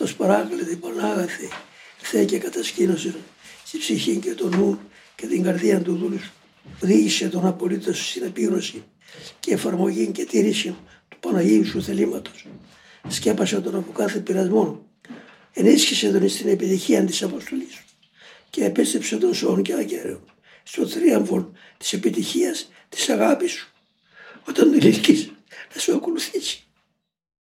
αυτός παράκλητη, την Πανάγαθη, και κατασκήνωσε στη ψυχή και τον νου και την καρδία του δούλου σου. Οδήγησε τον απολύτως στην επίγνωση και εφαρμογή και τήρηση του Παναγίου σου θελήματος. Σκέπασε τον από κάθε πειρασμό. Ενίσχυσε τον στην επιτυχία της αποστολής σου και επέστρεψε τον σώων και αγέρεων στο θρίαμβο της επιτυχίας της αγάπης σου. Όταν τον να σου ακολουθήσει